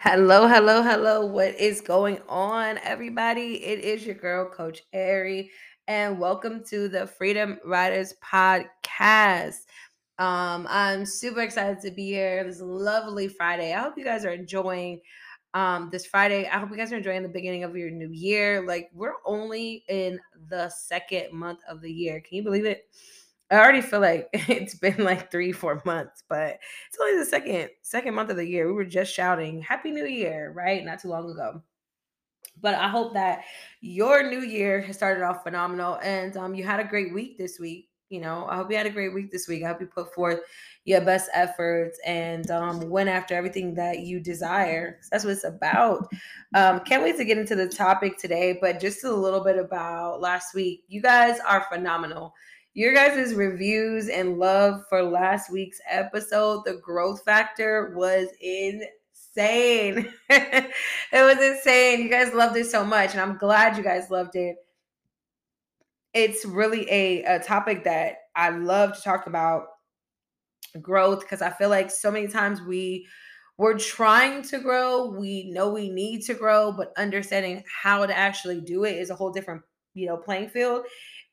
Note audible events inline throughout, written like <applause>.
Hello, hello, hello. What is going on, everybody? It is your girl, Coach Ari, and welcome to the Freedom Riders Podcast. Um, I'm super excited to be here. This lovely Friday. I hope you guys are enjoying um this Friday. I hope you guys are enjoying the beginning of your new year. Like we're only in the second month of the year. Can you believe it? I already feel like <laughs> it's been like three, four months, but it's only the second second month of the year. We were just shouting Happy New Year, right? Not too long ago. But I hope that your new year has started off phenomenal and um, you had a great week this week. You know, I hope you had a great week this week. I hope you put forth your best efforts and um, went after everything that you desire. That's what it's about. Um, can't wait to get into the topic today, but just a little bit about last week. You guys are phenomenal your guys' reviews and love for last week's episode, the growth factor was insane. <laughs> it was insane. You guys loved it so much, and I'm glad you guys loved it. It's really a, a topic that I love to talk about growth because I feel like so many times we we're trying to grow, we know we need to grow, but understanding how to actually do it is a whole different, you know, playing field.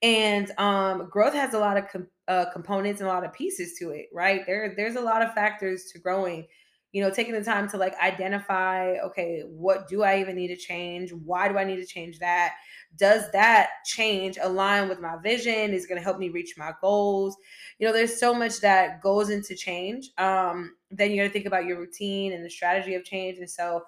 And um, growth has a lot of com- uh, components and a lot of pieces to it right? There there's a lot of factors to growing. You know taking the time to like identify okay what do i even need to change? Why do i need to change that does that change align with my vision is going to help me reach my goals you know there's so much that goes into change um then you got to think about your routine and the strategy of change and so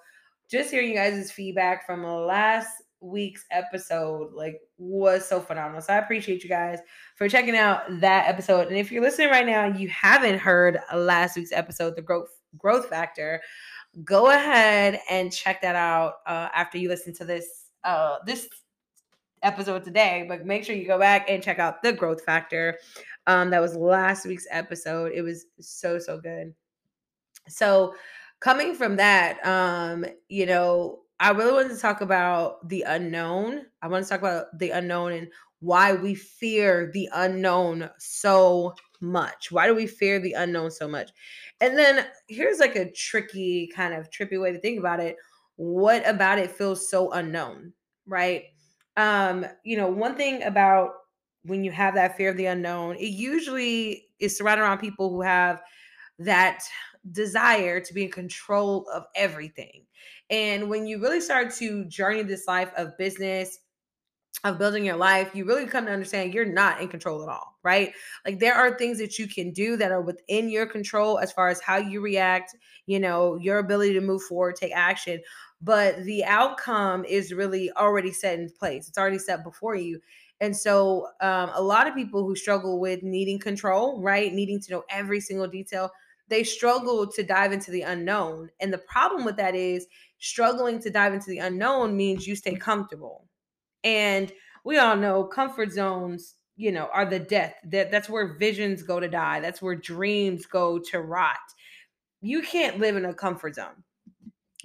just hearing you guys' feedback from last week's episode like was so phenomenal. So I appreciate you guys for checking out that episode. And if you're listening right now and you haven't heard last week's episode, the growth growth factor, go ahead and check that out uh, after you listen to this uh, this episode today. But make sure you go back and check out the growth factor. Um, that was last week's episode. It was so so good. So coming from that, um, you know, I really wanted to talk about the unknown. I want to talk about the unknown and why we fear the unknown so much. Why do we fear the unknown so much? And then here's like a tricky, kind of trippy way to think about it. What about it feels so unknown, right? Um, you know, one thing about when you have that fear of the unknown, it usually is surrounded around people who have that desire to be in control of everything. And when you really start to journey this life of business, of building your life, you really come to understand you're not in control at all, right? Like there are things that you can do that are within your control as far as how you react, you know, your ability to move forward, take action. But the outcome is really already set in place, it's already set before you. And so, um, a lot of people who struggle with needing control, right? Needing to know every single detail, they struggle to dive into the unknown. And the problem with that is struggling to dive into the unknown means you stay comfortable. And we all know comfort zones, you know, are the death. That that's where visions go to die. That's where dreams go to rot. You can't live in a comfort zone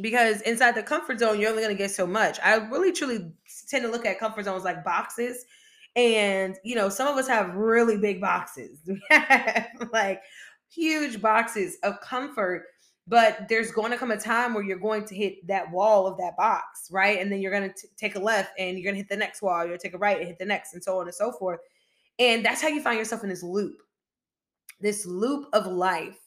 because inside the comfort zone, you're only going to get so much. I really truly tend to look at comfort zones like boxes. And, you know, some of us have really big boxes, <laughs> like huge boxes of comfort but there's going to come a time where you're going to hit that wall of that box, right? And then you're going to take a left and you're going to hit the next wall. You're going to take a right and hit the next, and so on and so forth. And that's how you find yourself in this loop, this loop of life,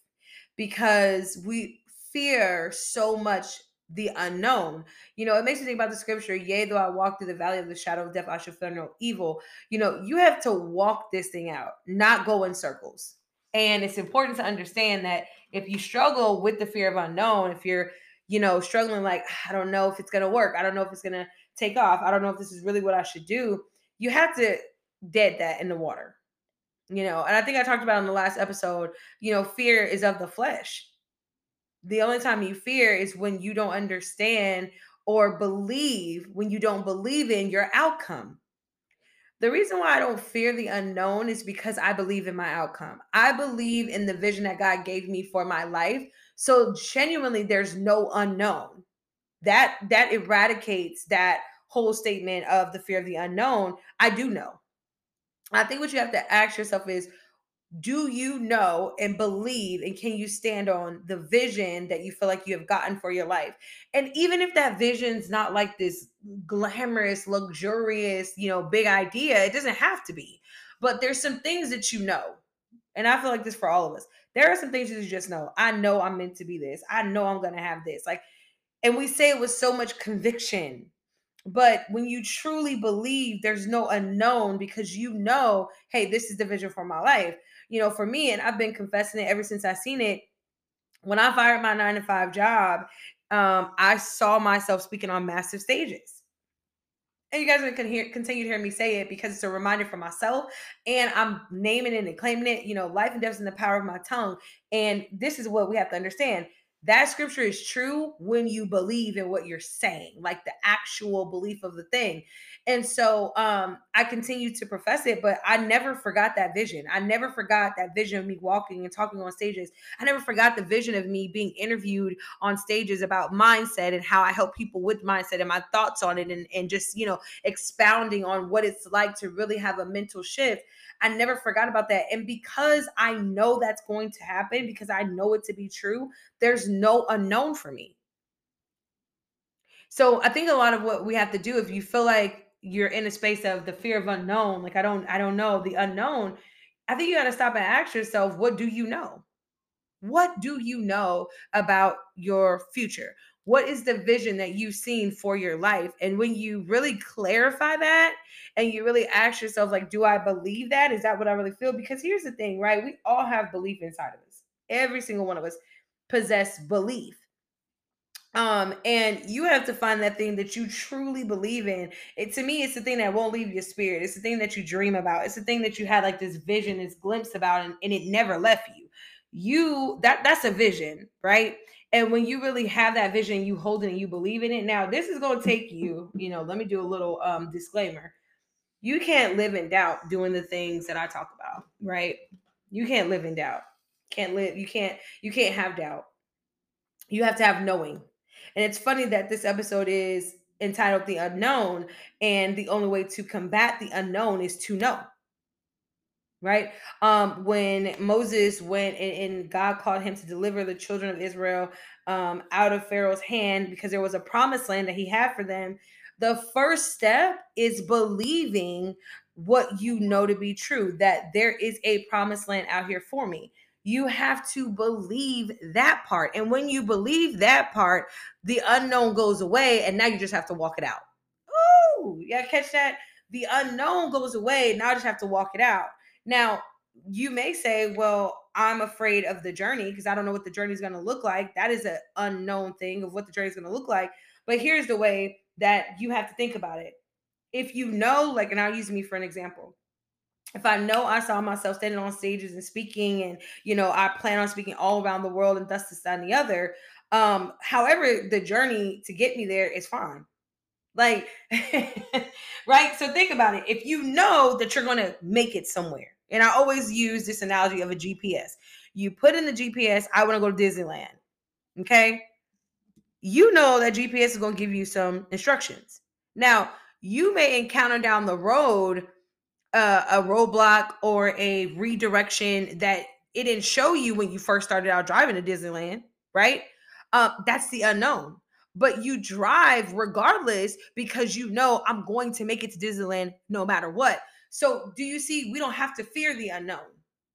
because we fear so much the unknown. You know, it makes me think about the scripture, yea, though I walk through the valley of the shadow of death, I shall fear no evil. You know, you have to walk this thing out, not go in circles. And it's important to understand that if you struggle with the fear of unknown, if you're, you know, struggling like, I don't know if it's going to work, I don't know if it's going to take off, I don't know if this is really what I should do, you have to dead that in the water. You know, and I think I talked about in the last episode, you know, fear is of the flesh. The only time you fear is when you don't understand or believe, when you don't believe in your outcome. The reason why I don't fear the unknown is because I believe in my outcome. I believe in the vision that God gave me for my life. So genuinely there's no unknown. That that eradicates that whole statement of the fear of the unknown, I do know. I think what you have to ask yourself is do you know and believe and can you stand on the vision that you feel like you have gotten for your life? And even if that vision's not like this glamorous luxurious you know big idea it doesn't have to be. But there's some things that you know and i feel like this for all of us. There are some things you just know. I know i'm meant to be this. I know i'm gonna have this. Like and we say it with so much conviction but when you truly believe there's no unknown because you know hey this is the vision for my life you know, for me, and I've been confessing it ever since I seen it. When I fired my nine to five job, um, I saw myself speaking on massive stages and you guys can hear, continue to hear me say it because it's a reminder for myself and i'm naming it and claiming it you know life and death is in the power of my tongue and this is what we have to understand that scripture is true when you believe in what you're saying like the actual belief of the thing. And so um i continue to profess it but i never forgot that vision. I never forgot that vision of me walking and talking on stages. I never forgot the vision of me being interviewed on stages about mindset and how i help people with mindset and my thoughts on it and, and just you know expounding on what it's like to really have a mental shift I never forgot about that. And because I know that's going to happen, because I know it to be true, there's no unknown for me. So I think a lot of what we have to do, if you feel like you're in a space of the fear of unknown, like I don't, I don't know the unknown, I think you got to stop and ask yourself, what do you know? What do you know about your future? What is the vision that you've seen for your life? And when you really clarify that and you really ask yourself like do i believe that? Is that what i really feel? Because here's the thing right? We all have belief inside of us. Every single one of us possess belief. Um and you have to find that thing that you truly believe in. It to me it's the thing that won't leave your spirit. It's the thing that you dream about. It's the thing that you had like this vision this glimpse about and, and it never left you. You that that's a vision right and when you really have that vision, you hold it and you believe in it. Now, this is going to take you, you know, let me do a little um, disclaimer. You can't live in doubt doing the things that I talk about, right? You can't live in doubt. Can't live, you can't, you can't have doubt. You have to have knowing. And it's funny that this episode is entitled The Unknown, and the only way to combat the unknown is to know right? Um, when Moses went and, and, God called him to deliver the children of Israel um, out of Pharaoh's hand because there was a promised land that he had for them. The first step is believing what you know to be true that there is a promised land out here for me. You have to believe that part. And when you believe that part, the unknown goes away, and now you just have to walk it out. Oh, yeah, catch that? The unknown goes away. Now I just have to walk it out. Now, you may say, well, I'm afraid of the journey because I don't know what the journey is going to look like. That is an unknown thing of what the journey is going to look like. But here's the way that you have to think about it. If you know, like, and I'll use me for an example. If I know I saw myself standing on stages and speaking, and you know, I plan on speaking all around the world and thus this, and the other. Um, however, the journey to get me there is fine. Like, <laughs> right? So think about it. If you know that you're going to make it somewhere, and I always use this analogy of a GPS. You put in the GPS, I want to go to Disneyland. Okay. You know that GPS is going to give you some instructions. Now, you may encounter down the road uh, a roadblock or a redirection that it didn't show you when you first started out driving to Disneyland, right? Uh, that's the unknown but you drive regardless because you know I'm going to make it to Disneyland no matter what. So do you see we don't have to fear the unknown.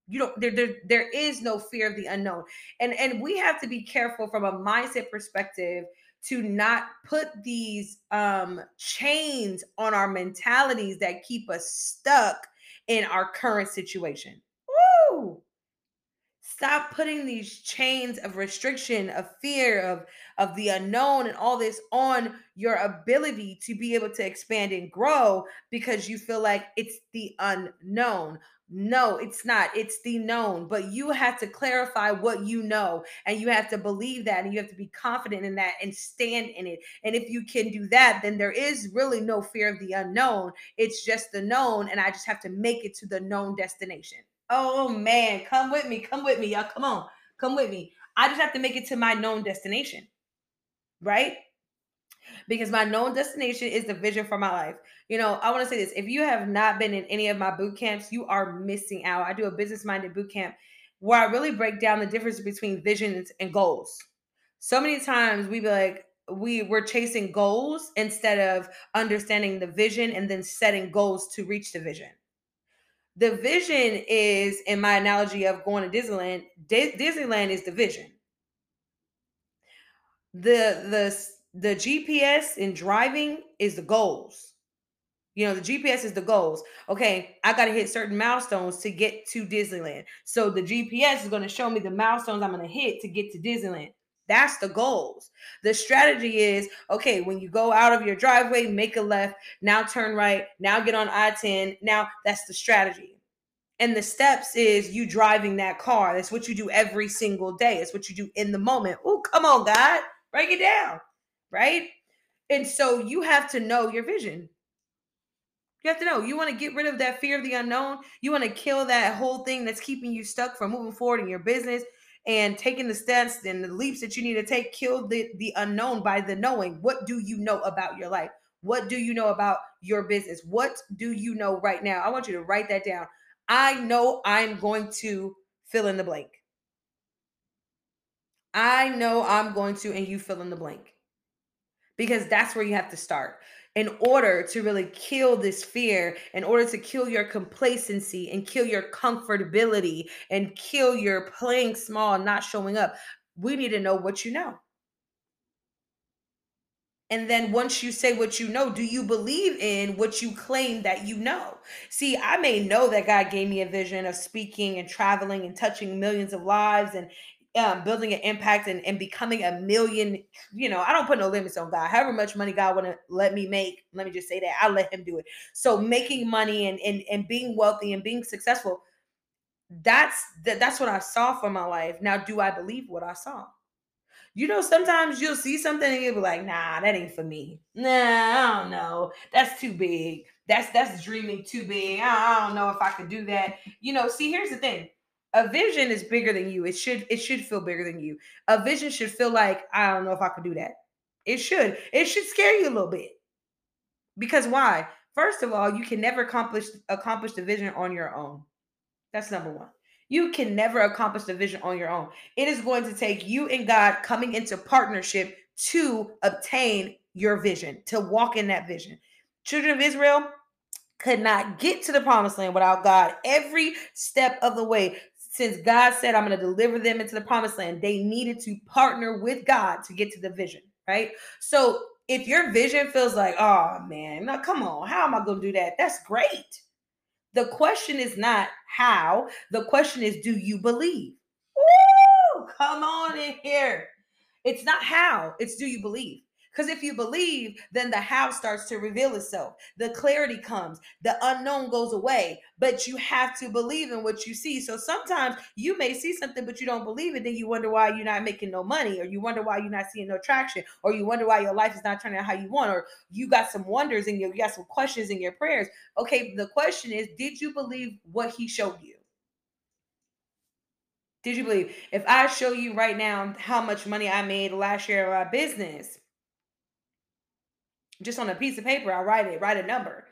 You don't there, there there is no fear of the unknown. And and we have to be careful from a mindset perspective to not put these um chains on our mentalities that keep us stuck in our current situation. Stop putting these chains of restriction, of fear, of, of the unknown, and all this on your ability to be able to expand and grow because you feel like it's the unknown. No, it's not. It's the known. But you have to clarify what you know and you have to believe that and you have to be confident in that and stand in it. And if you can do that, then there is really no fear of the unknown. It's just the known. And I just have to make it to the known destination. Oh man, come with me. Come with me, y'all. Come on. Come with me. I just have to make it to my known destination. Right? because my known destination is the vision for my life. You know, I want to say this if you have not been in any of my boot camps, you are missing out. I do a business minded boot camp where I really break down the difference between visions and goals. So many times we be like, we we're chasing goals instead of understanding the vision and then setting goals to reach the vision. The vision is, in my analogy of going to Disneyland, D- Disneyland is the vision. The the the GPS in driving is the goals. You know, the GPS is the goals. Okay, I got to hit certain milestones to get to Disneyland. So the GPS is going to show me the milestones I'm going to hit to get to Disneyland. That's the goals. The strategy is okay, when you go out of your driveway, make a left, now turn right, now get on I 10. Now that's the strategy. And the steps is you driving that car. That's what you do every single day. It's what you do in the moment. Oh, come on, God, break it down right? And so you have to know your vision. You have to know. You want to get rid of that fear of the unknown. You want to kill that whole thing that's keeping you stuck from moving forward in your business and taking the steps and the leaps that you need to take. Kill the, the unknown by the knowing. What do you know about your life? What do you know about your business? What do you know right now? I want you to write that down. I know I'm going to fill in the blank. I know I'm going to, and you fill in the blank because that's where you have to start in order to really kill this fear, in order to kill your complacency and kill your comfortability and kill your playing small, and not showing up. We need to know what you know. And then once you say what you know, do you believe in what you claim that you know? See, I may know that God gave me a vision of speaking and traveling and touching millions of lives and um, building an impact and, and becoming a million, you know, I don't put no limits on God. However much money God want to let me make, let me just say that I let him do it. So making money and, and, and being wealthy and being successful, that's that, that's what I saw for my life. Now, do I believe what I saw? You know, sometimes you'll see something and you'll be like, nah, that ain't for me. Nah, I don't know. That's too big. That's that's dreaming too big. I, I don't know if I could do that. You know, see, here's the thing a vision is bigger than you. It should it should feel bigger than you. A vision should feel like I don't know if I could do that. It should. It should scare you a little bit. Because why? First of all, you can never accomplish accomplish the vision on your own. That's number 1. You can never accomplish the vision on your own. It is going to take you and God coming into partnership to obtain your vision, to walk in that vision. Children of Israel, could not get to the promised land without God every step of the way since God said, I'm going to deliver them into the promised land, they needed to partner with God to get to the vision, right? So if your vision feels like, oh man, now come on, how am I going to do that? That's great. The question is not how, the question is, do you believe? Woo! Come on in here. It's not how, it's do you believe? Because if you believe, then the how starts to reveal itself. The clarity comes, the unknown goes away, but you have to believe in what you see. So sometimes you may see something, but you don't believe it. Then you wonder why you're not making no money, or you wonder why you're not seeing no traction, or you wonder why your life is not turning out how you want, or you got some wonders and you got some questions in your prayers. Okay, the question is Did you believe what he showed you? Did you believe? If I show you right now how much money I made last year in my business, just on a piece of paper, I write it, write a number.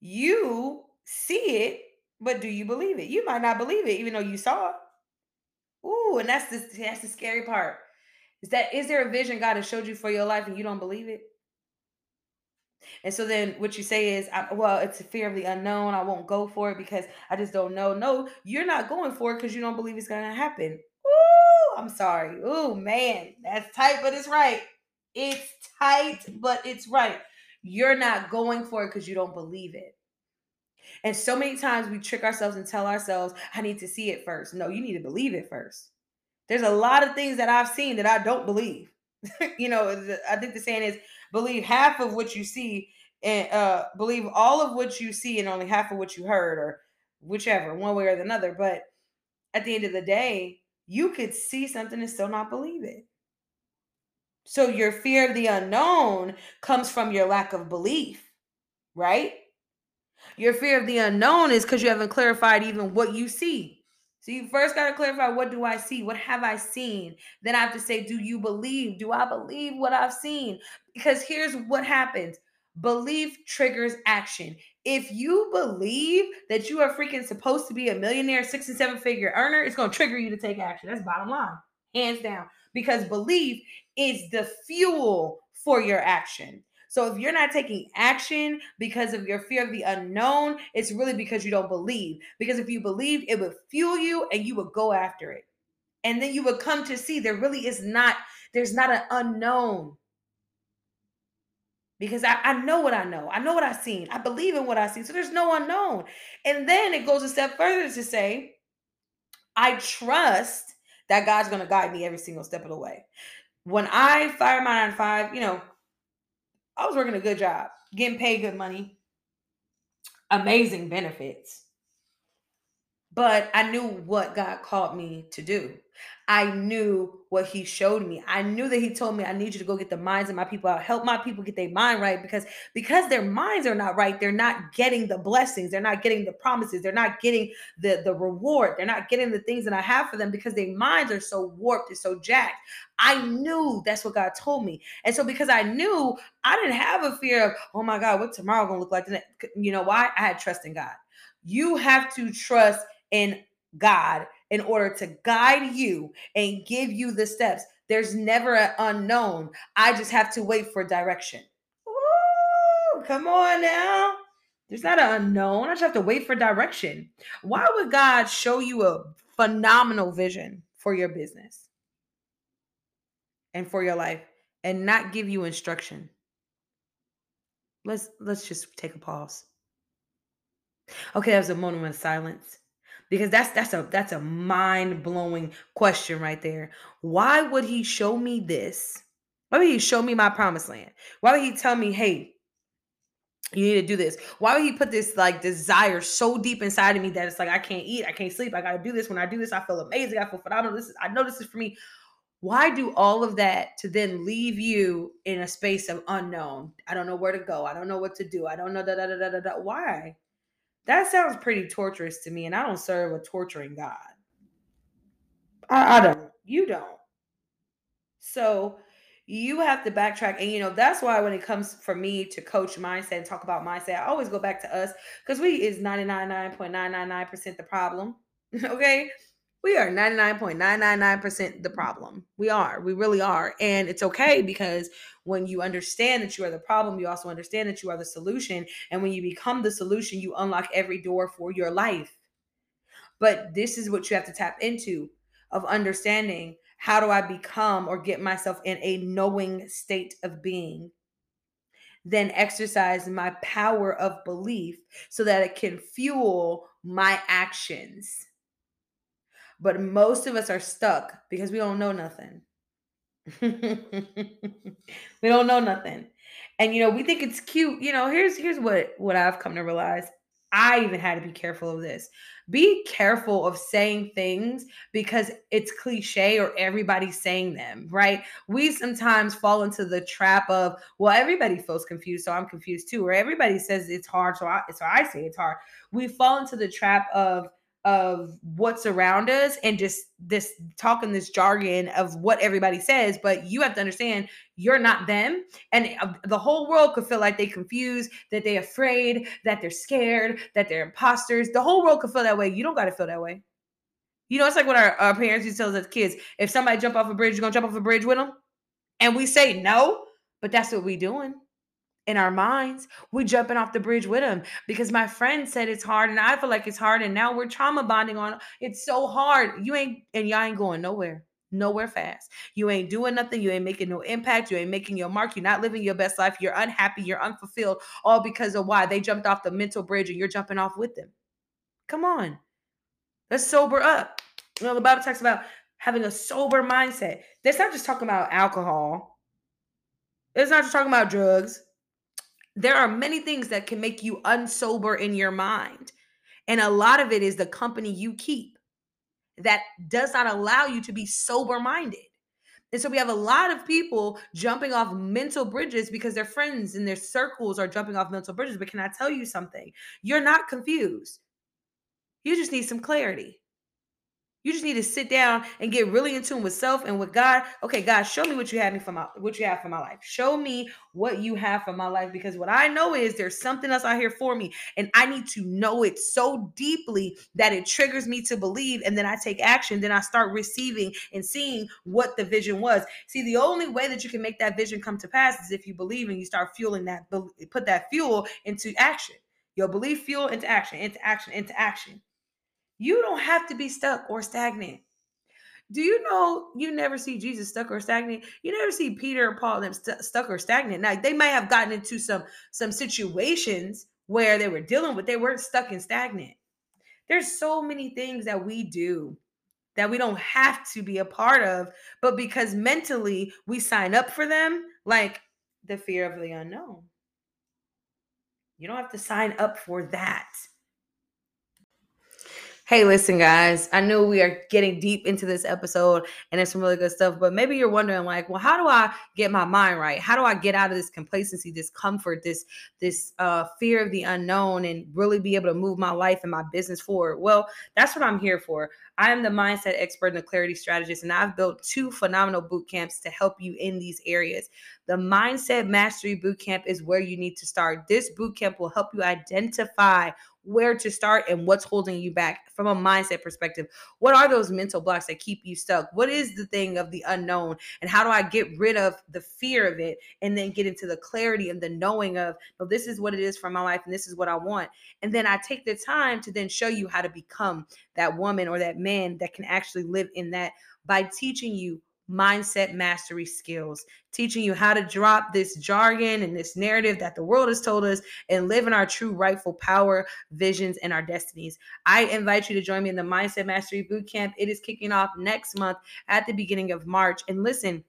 You see it, but do you believe it? You might not believe it, even though you saw it. Ooh, and that's the that's the scary part. Is that is there a vision God has showed you for your life and you don't believe it? And so then what you say is, I, well, it's a fear of the unknown. I won't go for it because I just don't know. No, you're not going for it because you don't believe it's going to happen. Ooh, I'm sorry. Ooh, man, that's tight, but it's right. It's tight, but it's right. You're not going for it because you don't believe it. And so many times we trick ourselves and tell ourselves, I need to see it first. No, you need to believe it first. There's a lot of things that I've seen that I don't believe. <laughs> you know, I think the saying is believe half of what you see and uh, believe all of what you see and only half of what you heard, or whichever, one way or another. But at the end of the day, you could see something and still not believe it. So your fear of the unknown comes from your lack of belief, right? Your fear of the unknown is because you haven't clarified even what you see. So you first got to clarify what do I see? What have I seen? Then I have to say, do you believe? Do I believe what I've seen? Because here's what happens belief triggers action. If you believe that you are freaking supposed to be a millionaire, six and seven figure earner, it's going to trigger you to take action. That's bottom line, hands down. Because belief is the fuel for your action. So if you're not taking action because of your fear of the unknown, it's really because you don't believe. Because if you believe, it would fuel you and you would go after it. And then you would come to see there really is not, there's not an unknown. Because I, I know what I know. I know what I've seen. I believe in what I see. So there's no unknown. And then it goes a step further to say, I trust that God's going to guide me every single step of the way. When I fired my nine five, you know, I was working a good job, getting paid good money, amazing benefits. But I knew what God called me to do. I knew what he showed me. I knew that he told me I need you to go get the minds of my people out, help my people get their mind right because because their minds are not right, they're not getting the blessings, they're not getting the promises, they're not getting the the reward, they're not getting the things that I have for them because their minds are so warped and so jacked. I knew that's what God told me. And so because I knew, I didn't have a fear of, "Oh my God, what tomorrow to look like?" You know why? I had trust in God. You have to trust in God in order to guide you and give you the steps. There's never an unknown. I just have to wait for direction. Ooh, come on now. There's not an unknown. I just have to wait for direction. Why would God show you a phenomenal vision for your business and for your life and not give you instruction? Let's let's just take a pause. Okay, that was a moment of silence because that's that's a that's a mind-blowing question right there. Why would he show me this? Why would he show me my promised land? Why would he tell me, hey, you need to do this? Why would he put this like desire so deep inside of me that it's like I can't eat, I can't sleep, I gotta do this. When I do this, I feel amazing, I feel phenomenal. This is I know this is for me. Why do all of that to then leave you in a space of unknown? I don't know where to go. I don't know what to do. I don't know da da da da da. Why? That sounds pretty torturous to me, and I don't serve a torturing God. I, I don't. You don't. So you have to backtrack. And, you know, that's why when it comes for me to coach mindset and talk about mindset, I always go back to us because we is 99.999% the problem. <laughs> okay. We are 99.999% the problem. We are. We really are. And it's okay because when you understand that you are the problem, you also understand that you are the solution. And when you become the solution, you unlock every door for your life. But this is what you have to tap into of understanding how do I become or get myself in a knowing state of being? Then exercise my power of belief so that it can fuel my actions. But most of us are stuck because we don't know nothing. <laughs> we don't know nothing. And you know, we think it's cute. You know, here's here's what what I've come to realize. I even had to be careful of this. Be careful of saying things because it's cliche or everybody's saying them, right? We sometimes fall into the trap of, well, everybody feels confused, so I'm confused too, or everybody says it's hard, so I so I say it's hard. We fall into the trap of of what's around us and just this talking this jargon of what everybody says but you have to understand you're not them. And uh, the whole world could feel like they confused that they're afraid that they're scared that they're imposters. The whole world could feel that way. You don't got to feel that way. You know it's like what our, our parents used to tell us as kids if somebody jump off a bridge you're gonna jump off a bridge with them and we say no but that's what we doing in our minds, we jumping off the bridge with them because my friend said it's hard and I feel like it's hard and now we're trauma bonding on it's so hard. You ain't and y'all ain't going nowhere. Nowhere fast. You ain't doing nothing. You ain't making no impact. You ain't making your mark. You're not living your best life. You're unhappy. You're unfulfilled. All because of why they jumped off the mental bridge and you're jumping off with them. Come on. Let's sober up. You know, the Bible talks about having a sober mindset. That's not just talking about alcohol. It's not just talking about drugs there are many things that can make you unsober in your mind. And a lot of it is the company you keep that does not allow you to be sober minded. And so we have a lot of people jumping off mental bridges because their friends and their circles are jumping off mental bridges. But can I tell you something? You're not confused. You just need some clarity. You just need to sit down and get really in tune with self and with God. Okay, God, show me what you have me for my what you have for my life. Show me what you have for my life because what I know is there's something else out here for me and I need to know it so deeply that it triggers me to believe and then I take action, then I start receiving and seeing what the vision was. See, the only way that you can make that vision come to pass is if you believe and you start fueling that put that fuel into action. Your belief fuel into action, into action, into action. You don't have to be stuck or stagnant. Do you know you never see Jesus stuck or stagnant? You never see Peter or Paul them st- stuck or stagnant. Now they might have gotten into some some situations where they were dealing with they weren't stuck and stagnant. There's so many things that we do that we don't have to be a part of, but because mentally we sign up for them, like the fear of the unknown. You don't have to sign up for that. Hey, listen, guys. I know we are getting deep into this episode and it's some really good stuff, but maybe you're wondering, like, well, how do I get my mind right? How do I get out of this complacency, this comfort, this this uh, fear of the unknown, and really be able to move my life and my business forward? Well, that's what I'm here for. I am the mindset expert and the clarity strategist, and I've built two phenomenal boot camps to help you in these areas. The Mindset Mastery Boot Camp is where you need to start. This boot camp will help you identify where to start and what's holding you back from a mindset perspective. What are those mental blocks that keep you stuck? What is the thing of the unknown? And how do I get rid of the fear of it and then get into the clarity and the knowing of, no, this is what it is for my life and this is what I want. And then I take the time to then show you how to become that woman or that man that can actually live in that by teaching you mindset mastery skills, teaching you how to drop this jargon and this narrative that the world has told us and live in our true rightful power, visions, and our destinies. I invite you to join me in the Mindset Mastery Bootcamp. It is kicking off next month at the beginning of March. And listen,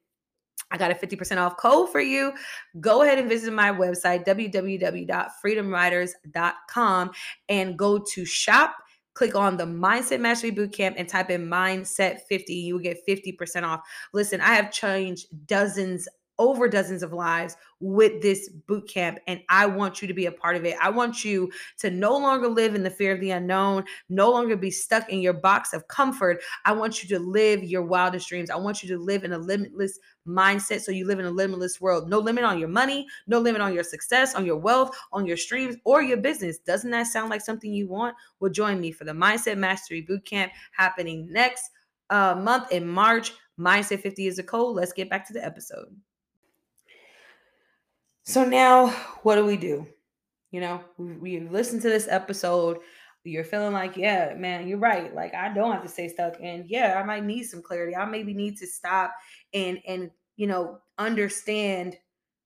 I got a 50% off code for you. Go ahead and visit my website, www.freedomriders.com, and go to shop click on the Mindset Mastery Bootcamp and type in Mindset 50. You will get 50% off. Listen, I have changed dozens over dozens of lives with this boot camp and I want you to be a part of it. I want you to no longer live in the fear of the unknown, no longer be stuck in your box of comfort. I want you to live your wildest dreams. I want you to live in a limitless mindset so you live in a limitless world. No limit on your money, no limit on your success, on your wealth, on your streams or your business. Doesn't that sound like something you want? Well, join me for the Mindset Mastery Boot Camp happening next uh, month in March. Mindset 50 is a code. Let's get back to the episode. So now, what do we do? You know, we, we listen to this episode. You're feeling like, yeah, man, you're right. Like I don't have to stay stuck, and yeah, I might need some clarity. I maybe need to stop and and you know understand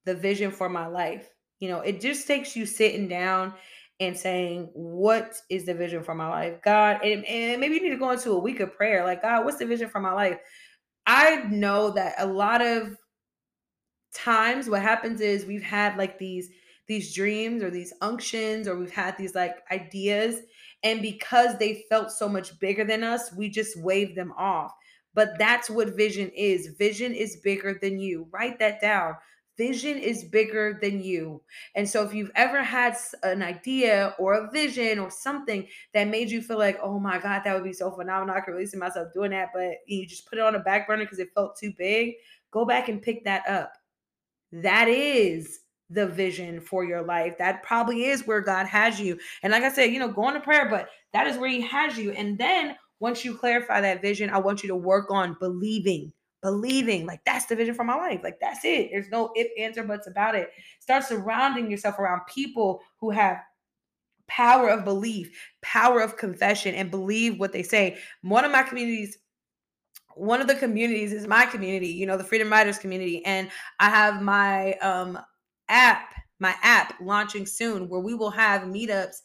the vision for my life. You know, it just takes you sitting down and saying, What is the vision for my life? God, and, and maybe you need to go into a week of prayer. Like, God, what's the vision for my life? I know that a lot of times what happens is we've had like these these dreams or these unctions or we've had these like ideas and because they felt so much bigger than us we just wave them off. But that's what vision is. Vision is bigger than you. Write that down. Vision is bigger than you. And so if you've ever had an idea or a vision or something that made you feel like oh my god that would be so phenomenal i could really see myself doing that but you just put it on a back burner because it felt too big go back and pick that up that is the vision for your life. That probably is where God has you. And like I said, you know, go to prayer, but that is where He has you. And then once you clarify that vision, I want you to work on believing. Believing, like that's the vision for my life. Like that's it. There's no if, answer, buts about it. Start surrounding yourself around people who have power of belief, power of confession, and believe what they say. One of my communities one of the communities is my community, you know, the Freedom Riders community. And I have my um app, my app launching soon where we will have meetups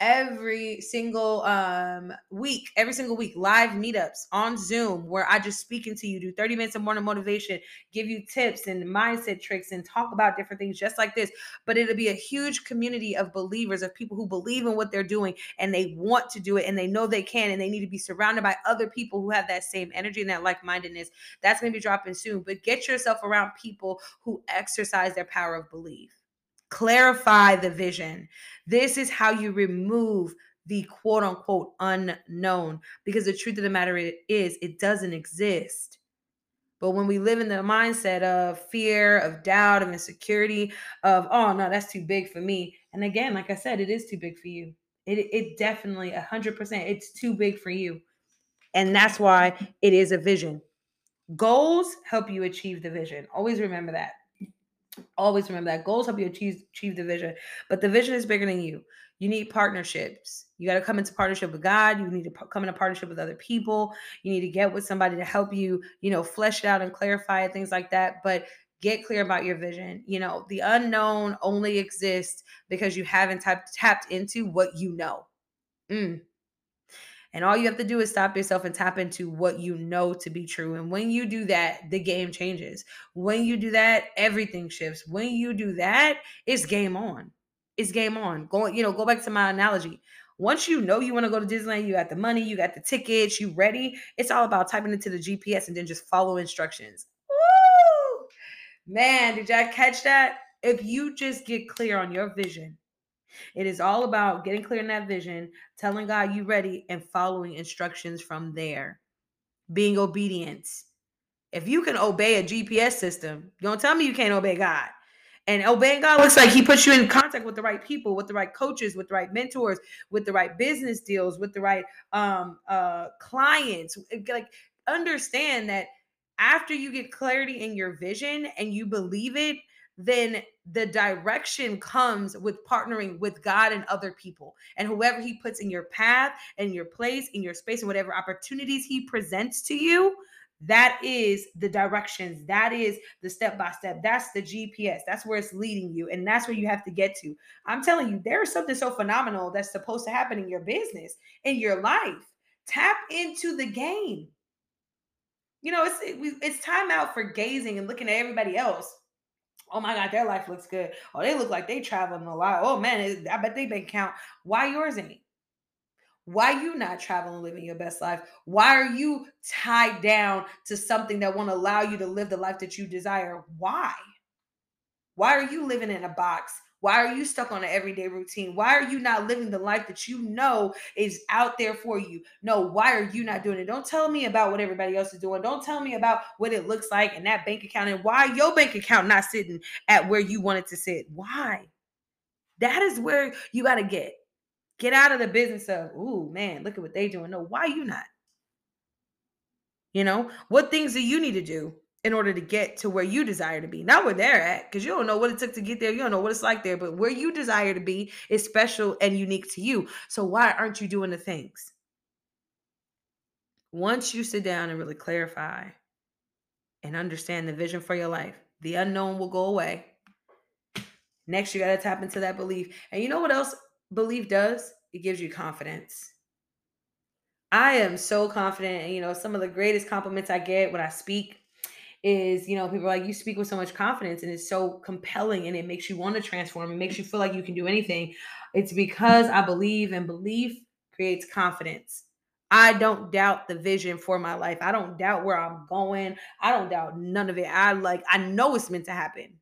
every single um week every single week live meetups on zoom where i just speak into you do 30 minutes of morning motivation give you tips and mindset tricks and talk about different things just like this. But it'll be a huge community of believers of people who believe in what they're doing and they want to do it and they know they can and they need to be surrounded by other people who have that same energy and that like-mindedness that's going to be dropping soon. But get yourself around people who exercise their power of belief clarify the vision. This is how you remove the quote unquote unknown because the truth of the matter is it doesn't exist. But when we live in the mindset of fear, of doubt, of insecurity, of, oh, no, that's too big for me. And again, like I said, it is too big for you. It, it definitely, 100%, it's too big for you. And that's why it is a vision. Goals help you achieve the vision. Always remember that. Always remember that. Goals help you achieve, achieve the vision, but the vision is bigger than you. You need partnerships. You got to come into partnership with God. You need to come into partnership with other people. You need to get with somebody to help you, you know, flesh it out and clarify it, things like that. But get clear about your vision. You know, the unknown only exists because you haven't tapped tapped into what you know. Mm. And all you have to do is stop yourself and tap into what you know to be true. And when you do that, the game changes. When you do that, everything shifts. When you do that, it's game on. It's game on. Going, you know, go back to my analogy. Once you know you want to go to Disneyland, you got the money, you got the tickets, you ready. It's all about typing into the GPS and then just follow instructions. Woo! Man, did y'all catch that? If you just get clear on your vision, it is all about getting clear in that vision, telling God you ready, and following instructions from there. Being obedient. If you can obey a GPS system, don't tell me you can't obey God. And obeying God looks like He puts you in contact with the right people, with the right coaches, with the right mentors, with the right business deals, with the right um, uh, clients. Like, understand that after you get clarity in your vision and you believe it, then the direction comes with partnering with God and other people and whoever He puts in your path and your place, in your space, and whatever opportunities He presents to you. That is the directions. That is the step by step. That's the GPS. That's where it's leading you. And that's where you have to get to. I'm telling you, there is something so phenomenal that's supposed to happen in your business, in your life. Tap into the game. You know, it's it's time out for gazing and looking at everybody else Oh my God, their life looks good. Oh, they look like they traveling a lot. Oh man, I bet they bank count. Why yours ain't? Why you not traveling, living your best life? Why are you tied down to something that won't allow you to live the life that you desire? Why? Why are you living in a box why are you stuck on an everyday routine? Why are you not living the life that you know is out there for you? No, why are you not doing it? Don't tell me about what everybody else is doing. Don't tell me about what it looks like and that bank account and why your bank account not sitting at where you want it to sit. Why? That is where you got to get. Get out of the business of, ooh, man, look at what they doing. No, why you not? You know, what things do you need to do in order to get to where you desire to be. Not where they're at, because you don't know what it took to get there. You don't know what it's like there, but where you desire to be is special and unique to you. So why aren't you doing the things? Once you sit down and really clarify and understand the vision for your life, the unknown will go away. Next, you got to tap into that belief. And you know what else belief does? It gives you confidence. I am so confident. And, you know, some of the greatest compliments I get when I speak is you know people like you speak with so much confidence and it's so compelling and it makes you want to transform it makes you feel like you can do anything. It's because i believe and belief creates confidence. I don't doubt the vision for my life. I don't doubt where i'm going. I don't doubt none of it. I like i know it's meant to happen.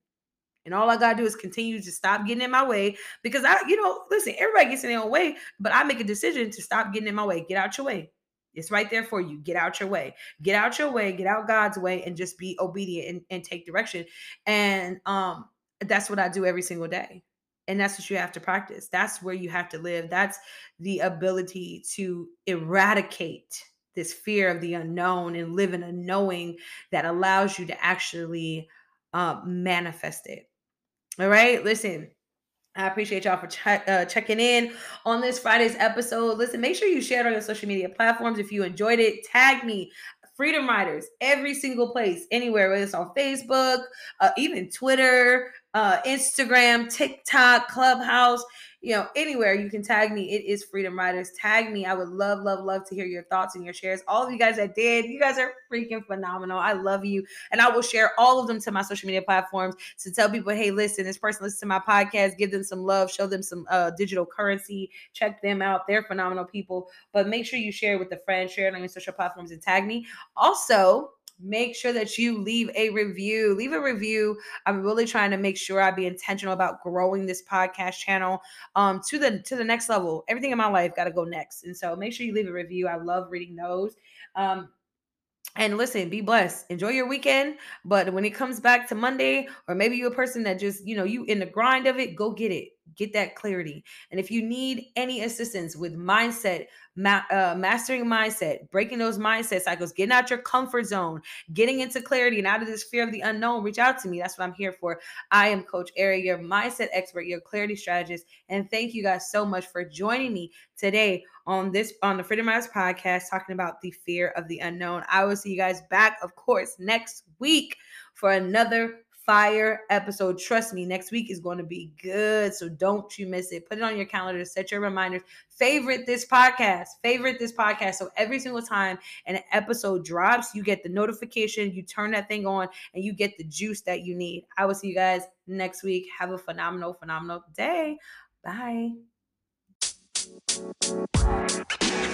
And all I gotta do is continue to stop getting in my way because I, you know, listen, everybody gets in their own way, but I make a decision to stop getting in my way. Get out your way. It's right there for you. Get out your way. Get out your way. Get out God's way and just be obedient and, and take direction. And um, that's what I do every single day. And that's what you have to practice. That's where you have to live. That's the ability to eradicate this fear of the unknown and live in a knowing that allows you to actually uh, manifest it. All right. Listen, I appreciate y'all for uh, checking in on this Friday's episode. Listen, make sure you share it on your social media platforms. If you enjoyed it, tag me, Freedom Riders, every single place, anywhere, whether it's on Facebook, uh, even Twitter, uh, Instagram, TikTok, Clubhouse you know, anywhere you can tag me. It is Freedom Riders. Tag me. I would love, love, love to hear your thoughts and your shares. All of you guys that did, you guys are freaking phenomenal. I love you. And I will share all of them to my social media platforms to tell people, hey, listen, this person listens to my podcast, give them some love, show them some uh, digital currency, check them out. They're phenomenal people. But make sure you share with a friend, share it on your social platforms and tag me. Also, make sure that you leave a review. Leave a review. I'm really trying to make sure I be intentional about growing this podcast channel um to the to the next level. Everything in my life got to go next. And so make sure you leave a review. I love reading those. Um and listen, be blessed. Enjoy your weekend. But when it comes back to Monday, or maybe you're a person that just, you know, you in the grind of it, go get it. Get that clarity. And if you need any assistance with mindset, ma- uh, mastering mindset, breaking those mindset cycles, getting out your comfort zone, getting into clarity and out of this fear of the unknown, reach out to me. That's what I'm here for. I am Coach Ari, your mindset expert, your clarity strategist. And thank you guys so much for joining me today on this on the Freedom Riders podcast talking about the fear of the unknown. I will see you guys back, of course, next week for another fire episode. Trust me, next week is going to be good. So don't you miss it. Put it on your calendar, set your reminders. Favorite this podcast, favorite this podcast. So every single time an episode drops, you get the notification, you turn that thing on, and you get the juice that you need. I will see you guys next week. Have a phenomenal, phenomenal day. Bye. You. You.